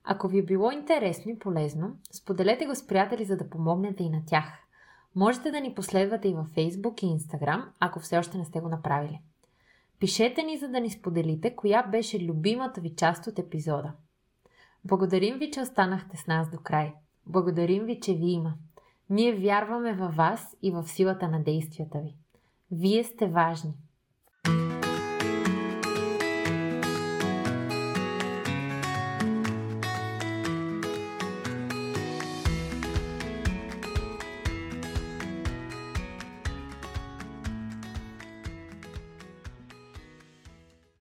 Ако ви е било интересно и полезно, споделете го с приятели, за да помогнете и на тях. Можете да ни последвате и във Facebook и Instagram, ако все още не сте го направили. Пишете ни, за да ни споделите, коя беше любимата ви част от епизода. Благодарим ви, че останахте с нас до край. Благодарим ви, че ви има. Ние вярваме във вас и в силата на действията ви. Вие сте важни.